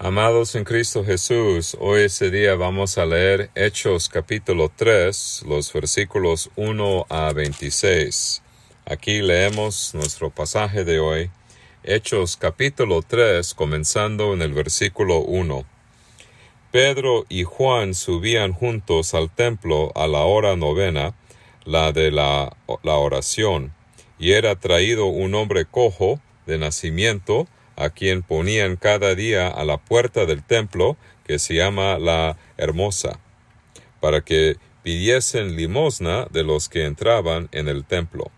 Amados en Cristo Jesús, hoy ese día vamos a leer Hechos capítulo 3, los versículos 1 a 26. Aquí leemos nuestro pasaje de hoy, Hechos capítulo 3, comenzando en el versículo 1. Pedro y Juan subían juntos al templo a la hora novena, la de la, la oración, y era traído un hombre cojo de nacimiento, a quien ponían cada día a la puerta del templo, que se llama la Hermosa, para que pidiesen limosna de los que entraban en el templo.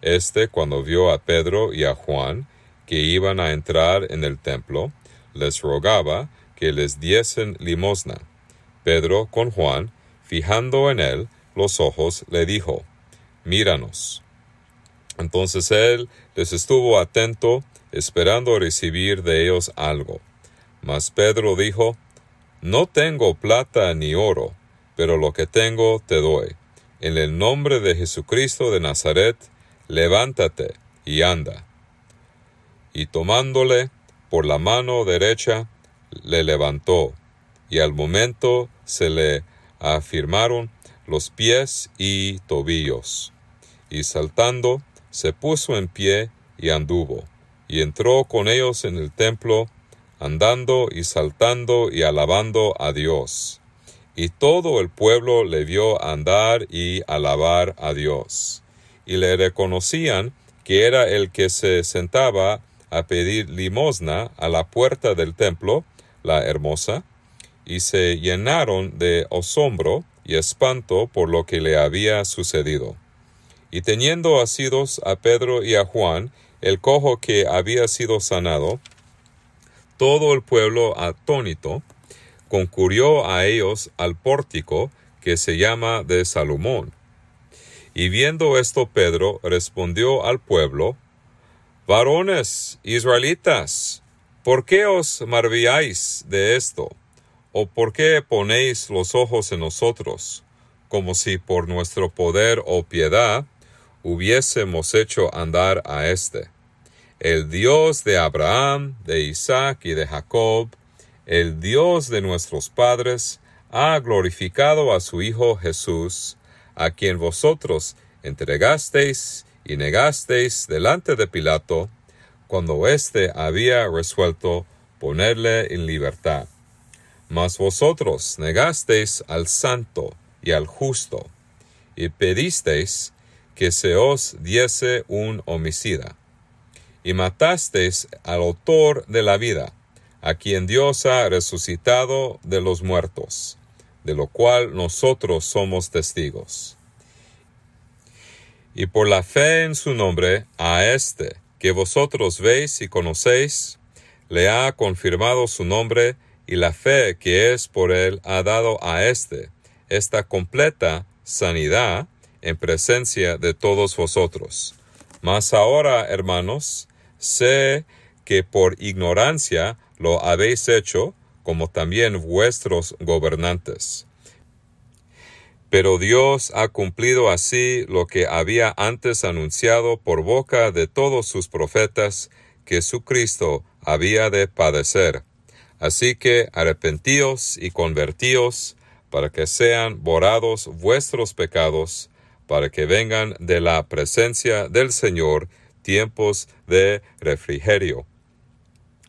Este, cuando vio a Pedro y a Juan, que iban a entrar en el templo, les rogaba que les diesen limosna. Pedro con Juan, fijando en él los ojos, le dijo, Míranos. Entonces él les estuvo atento esperando recibir de ellos algo. Mas Pedro dijo, No tengo plata ni oro, pero lo que tengo te doy. En el nombre de Jesucristo de Nazaret, levántate y anda. Y tomándole por la mano derecha, le levantó, y al momento se le afirmaron los pies y tobillos. Y saltando, se puso en pie y anduvo y entró con ellos en el templo, andando y saltando y alabando a Dios. Y todo el pueblo le vio andar y alabar a Dios. Y le reconocían que era el que se sentaba a pedir limosna a la puerta del templo, la hermosa, y se llenaron de asombro y espanto por lo que le había sucedido. Y teniendo asidos a Pedro y a Juan, el cojo que había sido sanado, todo el pueblo atónito concurrió a ellos al pórtico que se llama de Salomón. Y viendo esto Pedro respondió al pueblo, Varones israelitas, ¿por qué os maravilláis de esto? ¿O por qué ponéis los ojos en nosotros, como si por nuestro poder o piedad hubiésemos hecho andar a éste. El Dios de Abraham, de Isaac y de Jacob, el Dios de nuestros padres, ha glorificado a su Hijo Jesús, a quien vosotros entregasteis y negasteis delante de Pilato, cuando éste había resuelto ponerle en libertad. Mas vosotros negasteis al santo y al justo, y pedisteis que se os diese un homicida. Y matasteis al autor de la vida, a quien Dios ha resucitado de los muertos, de lo cual nosotros somos testigos. Y por la fe en su nombre, a éste que vosotros veis y conocéis, le ha confirmado su nombre y la fe que es por él ha dado a éste esta completa sanidad en presencia de todos vosotros. Mas ahora, hermanos, sé que por ignorancia lo habéis hecho, como también vuestros gobernantes. Pero Dios ha cumplido así lo que había antes anunciado por boca de todos sus profetas, que su Cristo había de padecer. Así que arrepentíos y convertíos, para que sean borrados vuestros pecados, para que vengan de la presencia del Señor tiempos de refrigerio.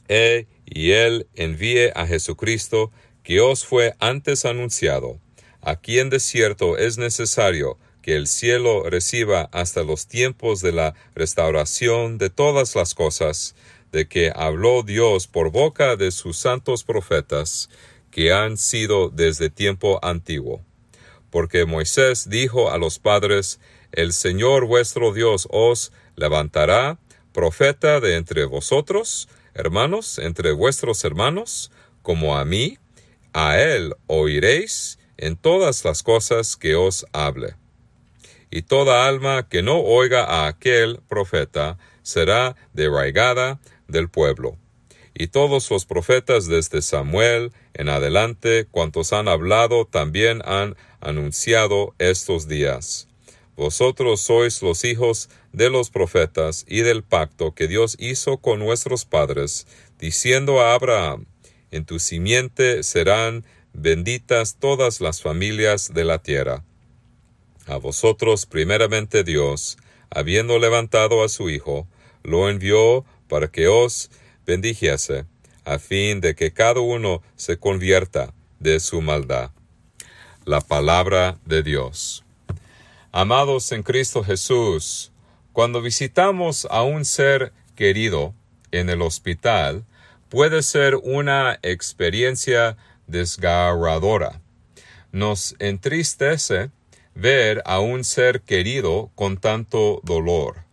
He y Él envíe a Jesucristo, que os fue antes anunciado, a quien de cierto es necesario que el cielo reciba hasta los tiempos de la restauración de todas las cosas, de que habló Dios por boca de sus santos profetas, que han sido desde tiempo antiguo porque Moisés dijo a los padres, El Señor vuestro Dios os levantará profeta de entre vosotros, hermanos, entre vuestros hermanos, como a mí, a él oiréis en todas las cosas que os hable. Y toda alma que no oiga a aquel profeta será derraigada del pueblo. Y todos los profetas desde Samuel en adelante, cuantos han hablado, también han anunciado estos días. Vosotros sois los hijos de los profetas y del pacto que Dios hizo con nuestros padres, diciendo a Abraham, En tu simiente serán benditas todas las familias de la tierra. A vosotros primeramente Dios, habiendo levantado a su Hijo, lo envió para que os bendijese, a fin de que cada uno se convierta de su maldad. La palabra de Dios. Amados en Cristo Jesús, cuando visitamos a un ser querido en el hospital, puede ser una experiencia desgarradora. Nos entristece ver a un ser querido con tanto dolor.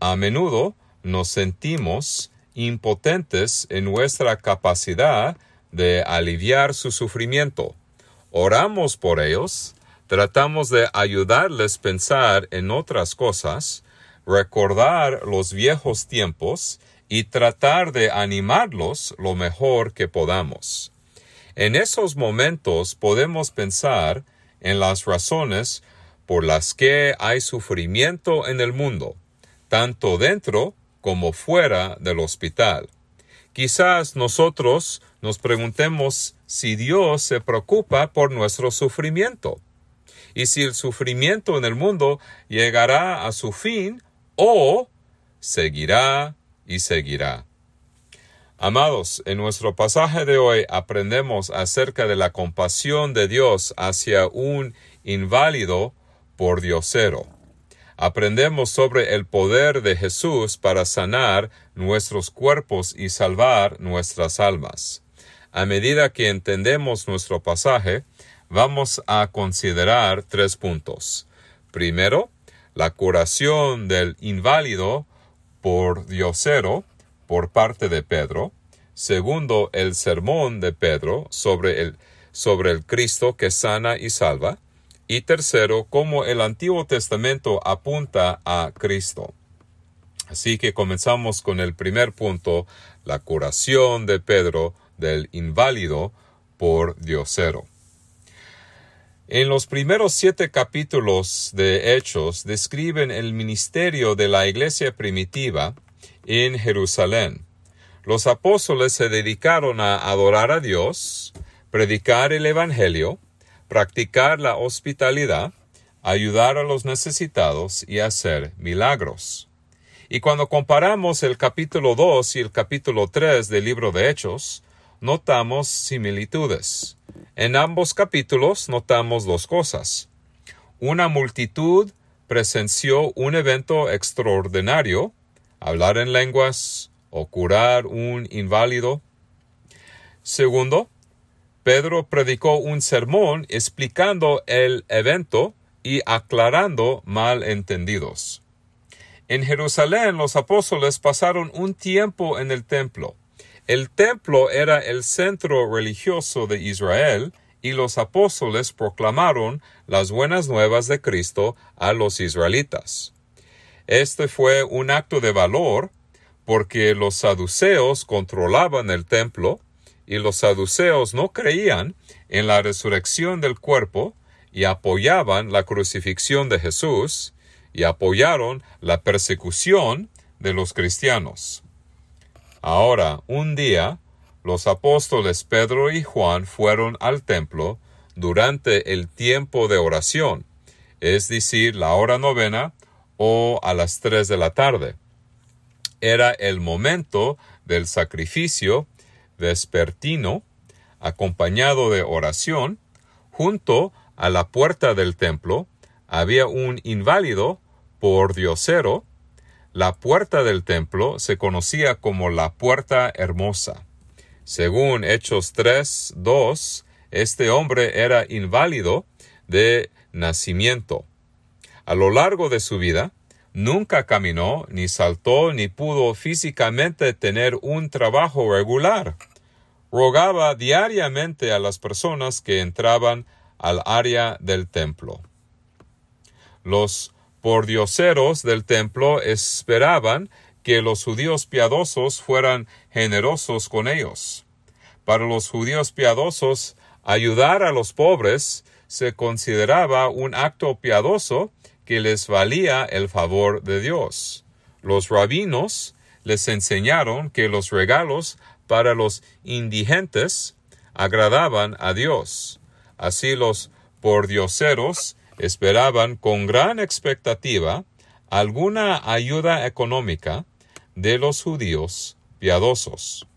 A menudo nos sentimos impotentes en nuestra capacidad de aliviar su sufrimiento. Oramos por ellos, tratamos de ayudarles a pensar en otras cosas, recordar los viejos tiempos y tratar de animarlos lo mejor que podamos. En esos momentos podemos pensar en las razones por las que hay sufrimiento en el mundo, tanto dentro como fuera del hospital. Quizás nosotros nos preguntemos si Dios se preocupa por nuestro sufrimiento y si el sufrimiento en el mundo llegará a su fin o seguirá y seguirá. Amados, en nuestro pasaje de hoy aprendemos acerca de la compasión de Dios hacia un inválido por diosero. Aprendemos sobre el poder de Jesús para sanar nuestros cuerpos y salvar nuestras almas. A medida que entendemos nuestro pasaje, vamos a considerar tres puntos. Primero, la curación del inválido por diosero por parte de Pedro. Segundo, el sermón de Pedro sobre el, sobre el Cristo que sana y salva. Y tercero, cómo el Antiguo Testamento apunta a Cristo. Así que comenzamos con el primer punto, la curación de Pedro del inválido por diosero. En los primeros siete capítulos de Hechos describen el ministerio de la iglesia primitiva en Jerusalén. Los apóstoles se dedicaron a adorar a Dios, predicar el Evangelio, practicar la hospitalidad, ayudar a los necesitados y hacer milagros. Y cuando comparamos el capítulo 2 y el capítulo 3 del libro de Hechos, notamos similitudes. En ambos capítulos notamos dos cosas. Una multitud presenció un evento extraordinario, hablar en lenguas o curar un inválido. Segundo, Pedro predicó un sermón explicando el evento y aclarando malentendidos. En Jerusalén los apóstoles pasaron un tiempo en el templo. El templo era el centro religioso de Israel y los apóstoles proclamaron las buenas nuevas de Cristo a los israelitas. Este fue un acto de valor porque los saduceos controlaban el templo y los saduceos no creían en la resurrección del cuerpo y apoyaban la crucifixión de Jesús y apoyaron la persecución de los cristianos. Ahora, un día, los apóstoles Pedro y Juan fueron al templo durante el tiempo de oración, es decir, la hora novena o a las tres de la tarde. Era el momento del sacrificio vespertino, acompañado de oración, junto a la puerta del templo había un inválido por diosero la puerta del templo se conocía como la puerta hermosa. Según Hechos 3, 2, este hombre era inválido de nacimiento. A lo largo de su vida, nunca caminó, ni saltó, ni pudo físicamente tener un trabajo regular. Rogaba diariamente a las personas que entraban al área del templo. Los por dioseros del templo esperaban que los judíos piadosos fueran generosos con ellos. Para los judíos piadosos, ayudar a los pobres se consideraba un acto piadoso que les valía el favor de Dios. Los rabinos les enseñaron que los regalos para los indigentes agradaban a Dios. Así los pordioseros esperaban con gran expectativa alguna ayuda económica de los judíos piadosos.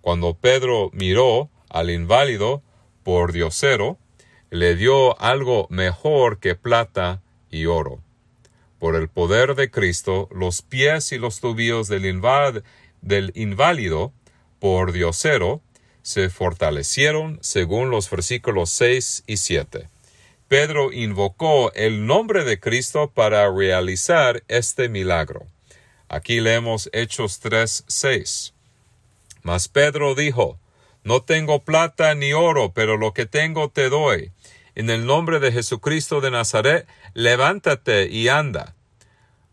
Cuando Pedro miró al inválido por diosero, le dio algo mejor que plata y oro. Por el poder de Cristo, los pies y los tobillos del, del inválido por diosero se fortalecieron según los versículos 6 y 7. Pedro invocó el nombre de Cristo para realizar este milagro. Aquí leemos Hechos 3, 6. Mas Pedro dijo, No tengo plata ni oro, pero lo que tengo te doy. En el nombre de Jesucristo de Nazaret, levántate y anda.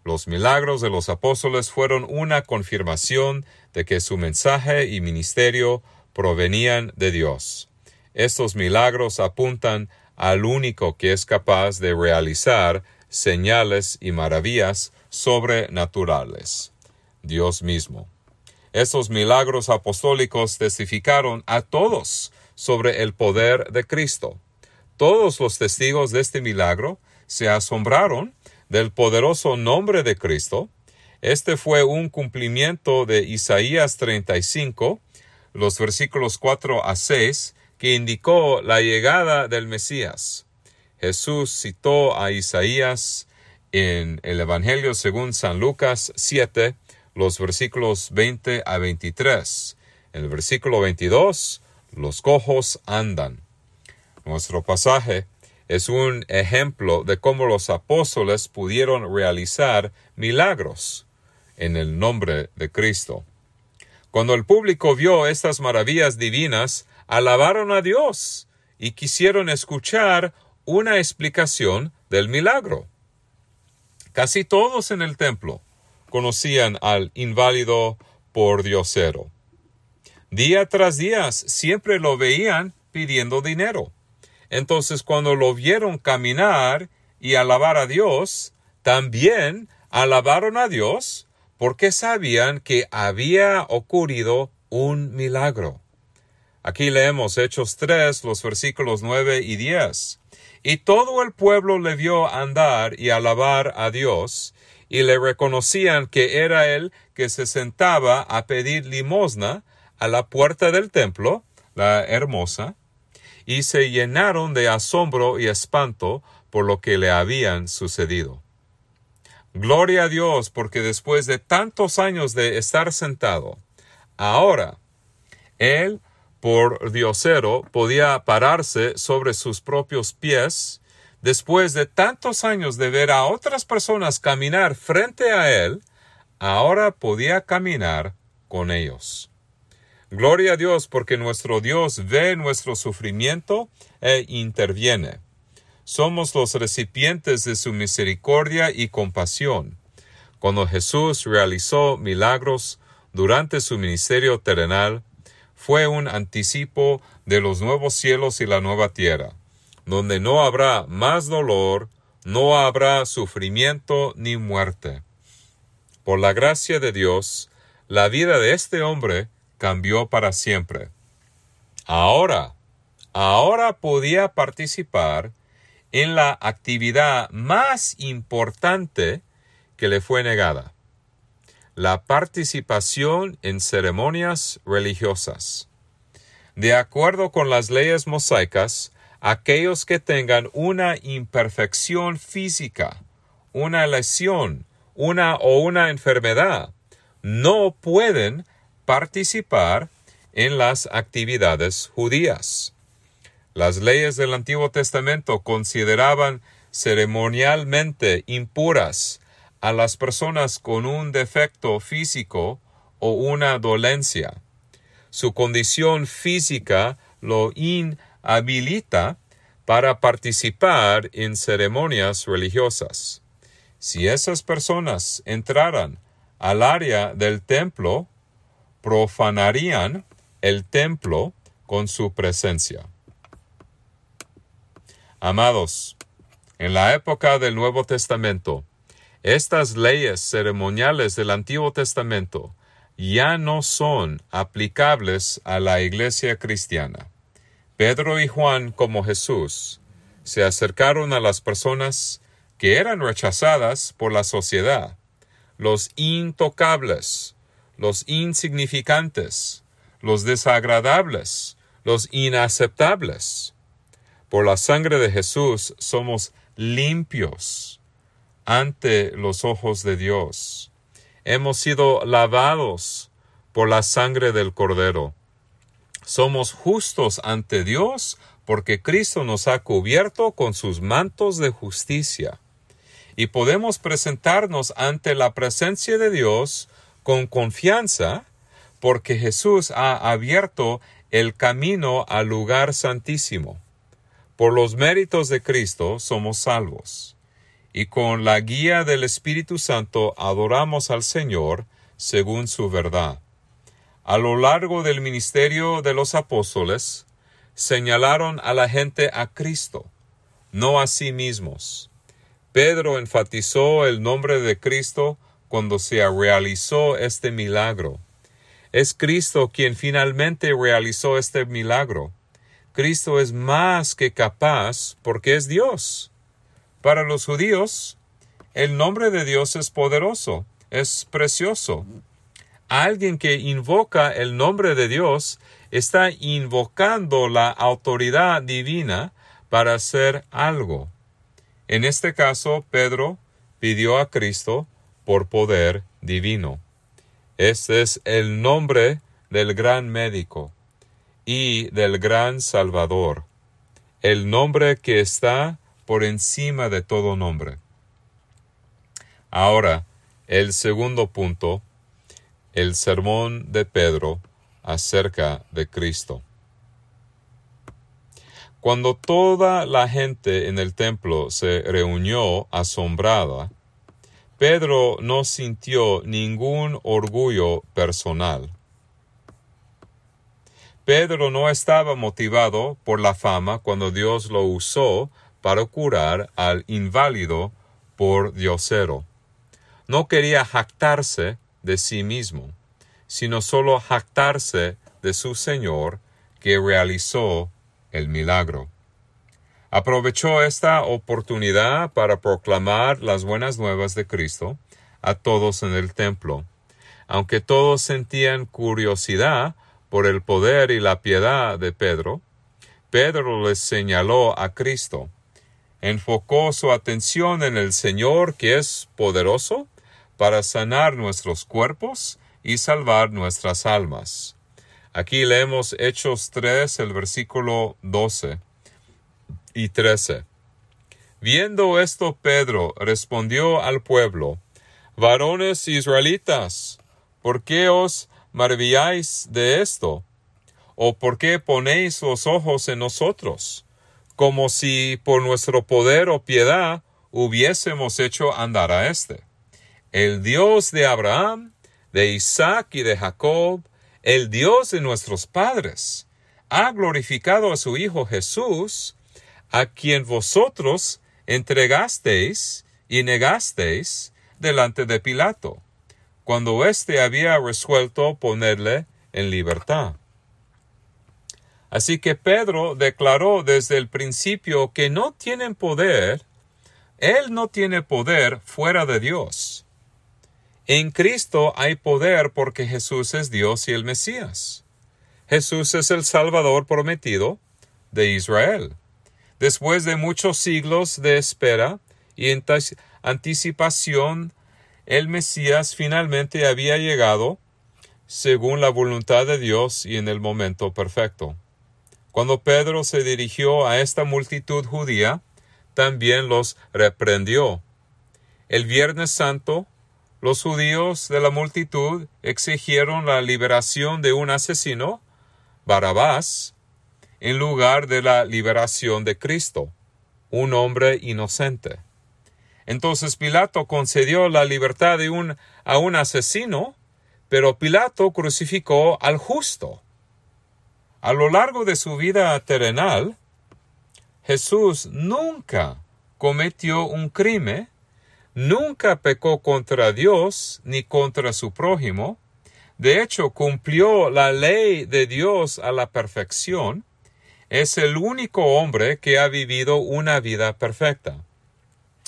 Los milagros de los apóstoles fueron una confirmación de que su mensaje y ministerio provenían de Dios. Estos milagros apuntan al único que es capaz de realizar señales y maravillas sobrenaturales, Dios mismo. Estos milagros apostólicos testificaron a todos sobre el poder de Cristo. Todos los testigos de este milagro se asombraron del poderoso nombre de Cristo. Este fue un cumplimiento de Isaías 35, los versículos 4 a 6, que indicó la llegada del Mesías. Jesús citó a Isaías en el Evangelio según San Lucas 7, los versículos 20 a 23. En el versículo 22, los cojos andan. Nuestro pasaje es un ejemplo de cómo los apóstoles pudieron realizar milagros en el nombre de Cristo. Cuando el público vio estas maravillas divinas, alabaron a Dios y quisieron escuchar una explicación del milagro. Casi todos en el templo conocían al inválido por diosero. Día tras día siempre lo veían pidiendo dinero. Entonces cuando lo vieron caminar y alabar a Dios, también alabaron a Dios porque sabían que había ocurrido un milagro. Aquí leemos Hechos 3, los versículos 9 y 10. Y todo el pueblo le vio andar y alabar a Dios, y le reconocían que era él que se sentaba a pedir limosna a la puerta del templo, la hermosa, y se llenaron de asombro y espanto por lo que le habían sucedido. Gloria a Dios porque después de tantos años de estar sentado, ahora él, por diosero, podía pararse sobre sus propios pies, después de tantos años de ver a otras personas caminar frente a él, ahora podía caminar con ellos. Gloria a Dios porque nuestro Dios ve nuestro sufrimiento e interviene. Somos los recipientes de su misericordia y compasión. Cuando Jesús realizó milagros durante su ministerio terrenal, fue un anticipo de los nuevos cielos y la nueva tierra, donde no habrá más dolor, no habrá sufrimiento ni muerte. Por la gracia de Dios, la vida de este hombre cambió para siempre. Ahora, ahora podía participar en la actividad más importante que le fue negada, la participación en ceremonias religiosas. De acuerdo con las leyes mosaicas, aquellos que tengan una imperfección física, una lesión, una o una enfermedad, no pueden participar en las actividades judías. Las leyes del Antiguo Testamento consideraban ceremonialmente impuras a las personas con un defecto físico o una dolencia. Su condición física lo inhabilita para participar en ceremonias religiosas. Si esas personas entraran al área del templo, profanarían el templo con su presencia. Amados, en la época del Nuevo Testamento, estas leyes ceremoniales del Antiguo Testamento ya no son aplicables a la iglesia cristiana. Pedro y Juan, como Jesús, se acercaron a las personas que eran rechazadas por la sociedad, los intocables, los insignificantes, los desagradables, los inaceptables. Por la sangre de Jesús somos limpios ante los ojos de Dios. Hemos sido lavados por la sangre del Cordero. Somos justos ante Dios porque Cristo nos ha cubierto con sus mantos de justicia. Y podemos presentarnos ante la presencia de Dios con confianza porque Jesús ha abierto el camino al lugar santísimo. Por los méritos de Cristo somos salvos, y con la guía del Espíritu Santo adoramos al Señor según su verdad. A lo largo del ministerio de los apóstoles, señalaron a la gente a Cristo, no a sí mismos. Pedro enfatizó el nombre de Cristo cuando se realizó este milagro. Es Cristo quien finalmente realizó este milagro. Cristo es más que capaz porque es Dios. Para los judíos, el nombre de Dios es poderoso, es precioso. Alguien que invoca el nombre de Dios está invocando la autoridad divina para hacer algo. En este caso, Pedro pidió a Cristo por poder divino. Este es el nombre del gran médico y del gran Salvador, el nombre que está por encima de todo nombre. Ahora, el segundo punto, el sermón de Pedro acerca de Cristo. Cuando toda la gente en el templo se reunió asombrada, Pedro no sintió ningún orgullo personal. Pedro no estaba motivado por la fama cuando Dios lo usó para curar al inválido por diosero. No quería jactarse de sí mismo, sino solo jactarse de su Señor que realizó el milagro aprovechó esta oportunidad para proclamar las buenas nuevas de Cristo a todos en el templo. Aunque todos sentían curiosidad por el poder y la piedad de Pedro, Pedro les señaló a Cristo. Enfocó su atención en el Señor que es poderoso para sanar nuestros cuerpos y salvar nuestras almas. Aquí leemos Hechos 3, el versículo 12 y Viendo esto, Pedro respondió al pueblo, Varones israelitas, ¿por qué os maravilláis de esto? ¿O por qué ponéis los ojos en nosotros, como si por nuestro poder o piedad hubiésemos hecho andar a éste? El Dios de Abraham, de Isaac y de Jacob, el Dios de nuestros padres, ha glorificado a su Hijo Jesús, a quien vosotros entregasteis y negasteis delante de Pilato, cuando éste había resuelto ponerle en libertad. Así que Pedro declaró desde el principio que no tienen poder, él no tiene poder fuera de Dios. En Cristo hay poder porque Jesús es Dios y el Mesías. Jesús es el Salvador prometido de Israel. Después de muchos siglos de espera y anticipación, el Mesías finalmente había llegado según la voluntad de Dios y en el momento perfecto. Cuando Pedro se dirigió a esta multitud judía, también los reprendió. El Viernes Santo, los judíos de la multitud exigieron la liberación de un asesino, Barabás, en lugar de la liberación de Cristo, un hombre inocente. Entonces Pilato concedió la libertad de un, a un asesino, pero Pilato crucificó al justo. A lo largo de su vida terrenal, Jesús nunca cometió un crimen, nunca pecó contra Dios ni contra su prójimo, de hecho cumplió la ley de Dios a la perfección, es el único hombre que ha vivido una vida perfecta.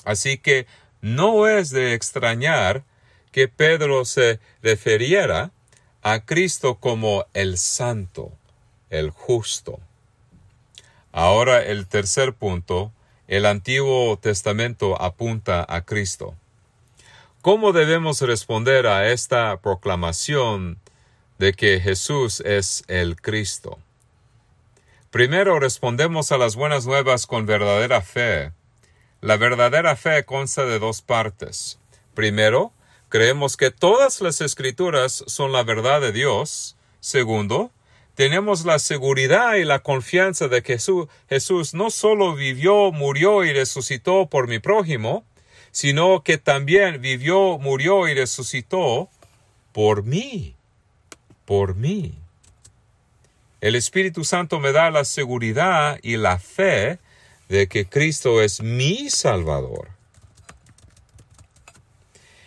Así que no es de extrañar que Pedro se refiriera a Cristo como el santo, el justo. Ahora el tercer punto, el Antiguo Testamento apunta a Cristo. ¿Cómo debemos responder a esta proclamación de que Jesús es el Cristo? Primero respondemos a las buenas nuevas con verdadera fe. La verdadera fe consta de dos partes. Primero, creemos que todas las escrituras son la verdad de Dios. Segundo, tenemos la seguridad y la confianza de que Jesús, no solo vivió, murió y resucitó por mi prójimo, sino que también vivió, murió y resucitó por mí, por mí. El Espíritu Santo me da la seguridad y la fe de que Cristo es mi Salvador.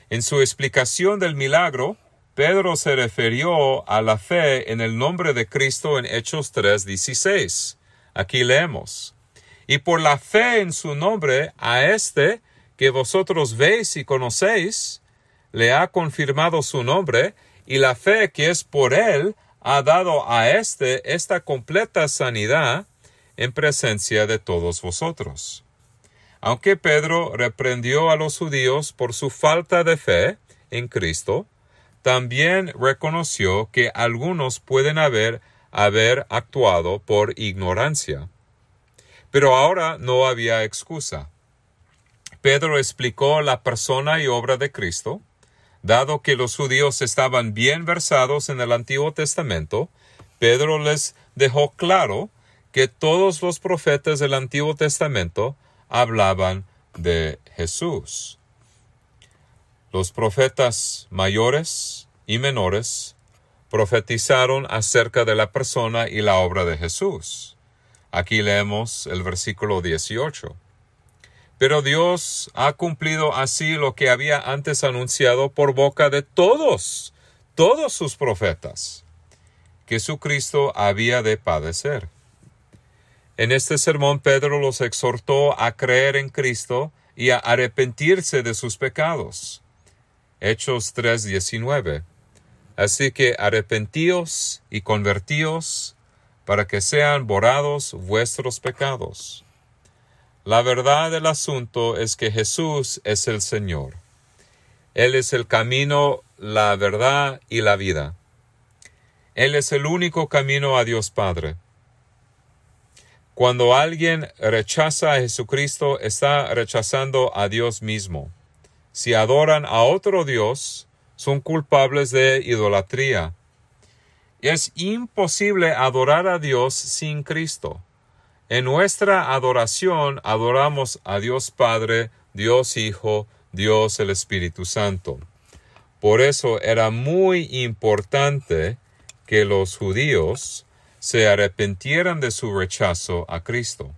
En su explicación del milagro, Pedro se refirió a la fe en el nombre de Cristo en Hechos 3:16. Aquí leemos. Y por la fe en su nombre, a este que vosotros veis y conocéis, le ha confirmado su nombre, y la fe que es por él ha dado a éste esta completa sanidad en presencia de todos vosotros. Aunque Pedro reprendió a los judíos por su falta de fe en Cristo, también reconoció que algunos pueden haber, haber actuado por ignorancia. Pero ahora no había excusa. Pedro explicó la persona y obra de Cristo, Dado que los judíos estaban bien versados en el Antiguo Testamento, Pedro les dejó claro que todos los profetas del Antiguo Testamento hablaban de Jesús. Los profetas mayores y menores profetizaron acerca de la persona y la obra de Jesús. Aquí leemos el versículo 18. Pero Dios ha cumplido así lo que había antes anunciado por boca de todos, todos sus profetas, que su Cristo había de padecer. En este sermón Pedro los exhortó a creer en Cristo y a arrepentirse de sus pecados. Hechos 3:19. Así que arrepentíos y convertíos para que sean borrados vuestros pecados. La verdad del asunto es que Jesús es el Señor. Él es el camino, la verdad y la vida. Él es el único camino a Dios Padre. Cuando alguien rechaza a Jesucristo, está rechazando a Dios mismo. Si adoran a otro Dios, son culpables de idolatría. Es imposible adorar a Dios sin Cristo. En nuestra adoración adoramos a Dios Padre, Dios Hijo, Dios el Espíritu Santo. Por eso era muy importante que los judíos se arrepintieran de su rechazo a Cristo.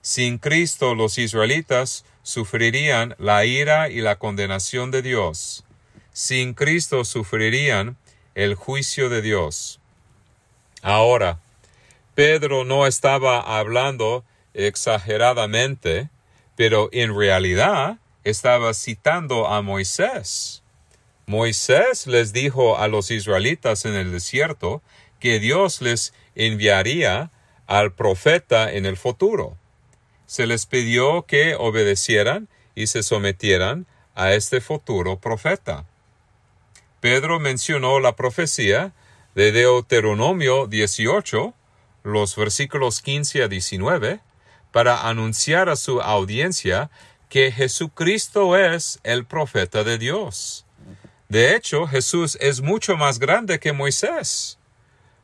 Sin Cristo los israelitas sufrirían la ira y la condenación de Dios. Sin Cristo sufrirían el juicio de Dios. Ahora, Pedro no estaba hablando exageradamente, pero en realidad estaba citando a Moisés. Moisés les dijo a los israelitas en el desierto que Dios les enviaría al profeta en el futuro. Se les pidió que obedecieran y se sometieran a este futuro profeta. Pedro mencionó la profecía de Deuteronomio 18, los versículos 15 a 19 para anunciar a su audiencia que Jesucristo es el profeta de Dios. De hecho, Jesús es mucho más grande que Moisés.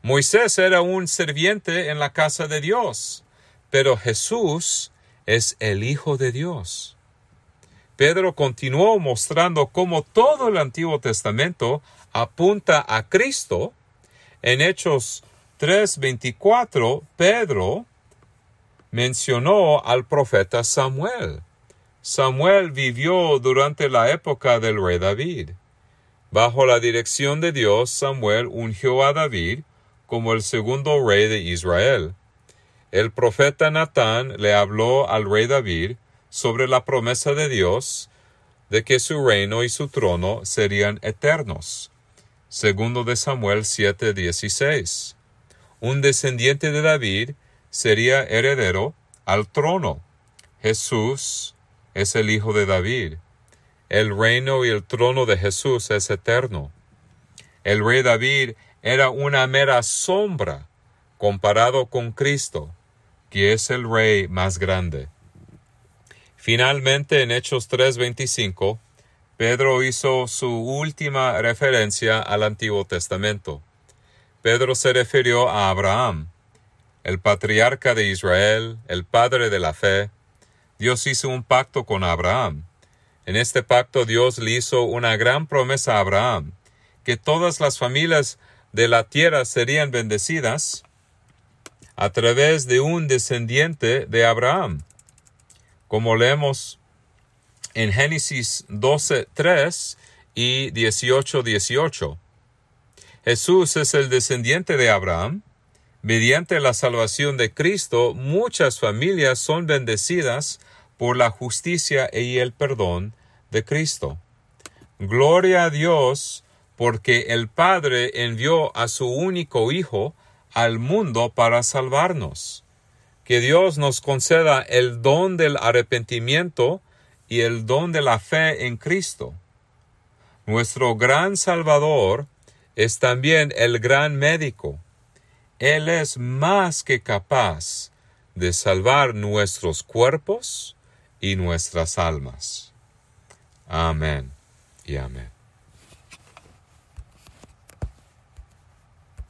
Moisés era un serviente en la casa de Dios, pero Jesús es el Hijo de Dios. Pedro continuó mostrando cómo todo el Antiguo Testamento apunta a Cristo en Hechos 3.24, Pedro mencionó al profeta Samuel. Samuel vivió durante la época del rey David. Bajo la dirección de Dios, Samuel ungió a David como el segundo rey de Israel. El profeta Natán le habló al rey David sobre la promesa de Dios de que su reino y su trono serían eternos. Segundo de Samuel 7:16. Un descendiente de David sería heredero al trono. Jesús es el hijo de David. El reino y el trono de Jesús es eterno. El rey David era una mera sombra comparado con Cristo, que es el rey más grande. Finalmente, en Hechos 3:25, Pedro hizo su última referencia al Antiguo Testamento. Pedro se refirió a Abraham, el patriarca de Israel, el padre de la fe. Dios hizo un pacto con Abraham en este pacto Dios le hizo una gran promesa a Abraham, que todas las familias de la tierra serían bendecidas a través de un descendiente de Abraham. Como leemos en Génesis 12, 3 y 18, 18. Jesús es el descendiente de Abraham. Mediante la salvación de Cristo, muchas familias son bendecidas por la justicia y el perdón de Cristo. Gloria a Dios porque el Padre envió a su único Hijo al mundo para salvarnos. Que Dios nos conceda el don del arrepentimiento y el don de la fe en Cristo. Nuestro gran Salvador es también el gran médico. Él es más que capaz de salvar nuestros cuerpos y nuestras almas. Amén y amén.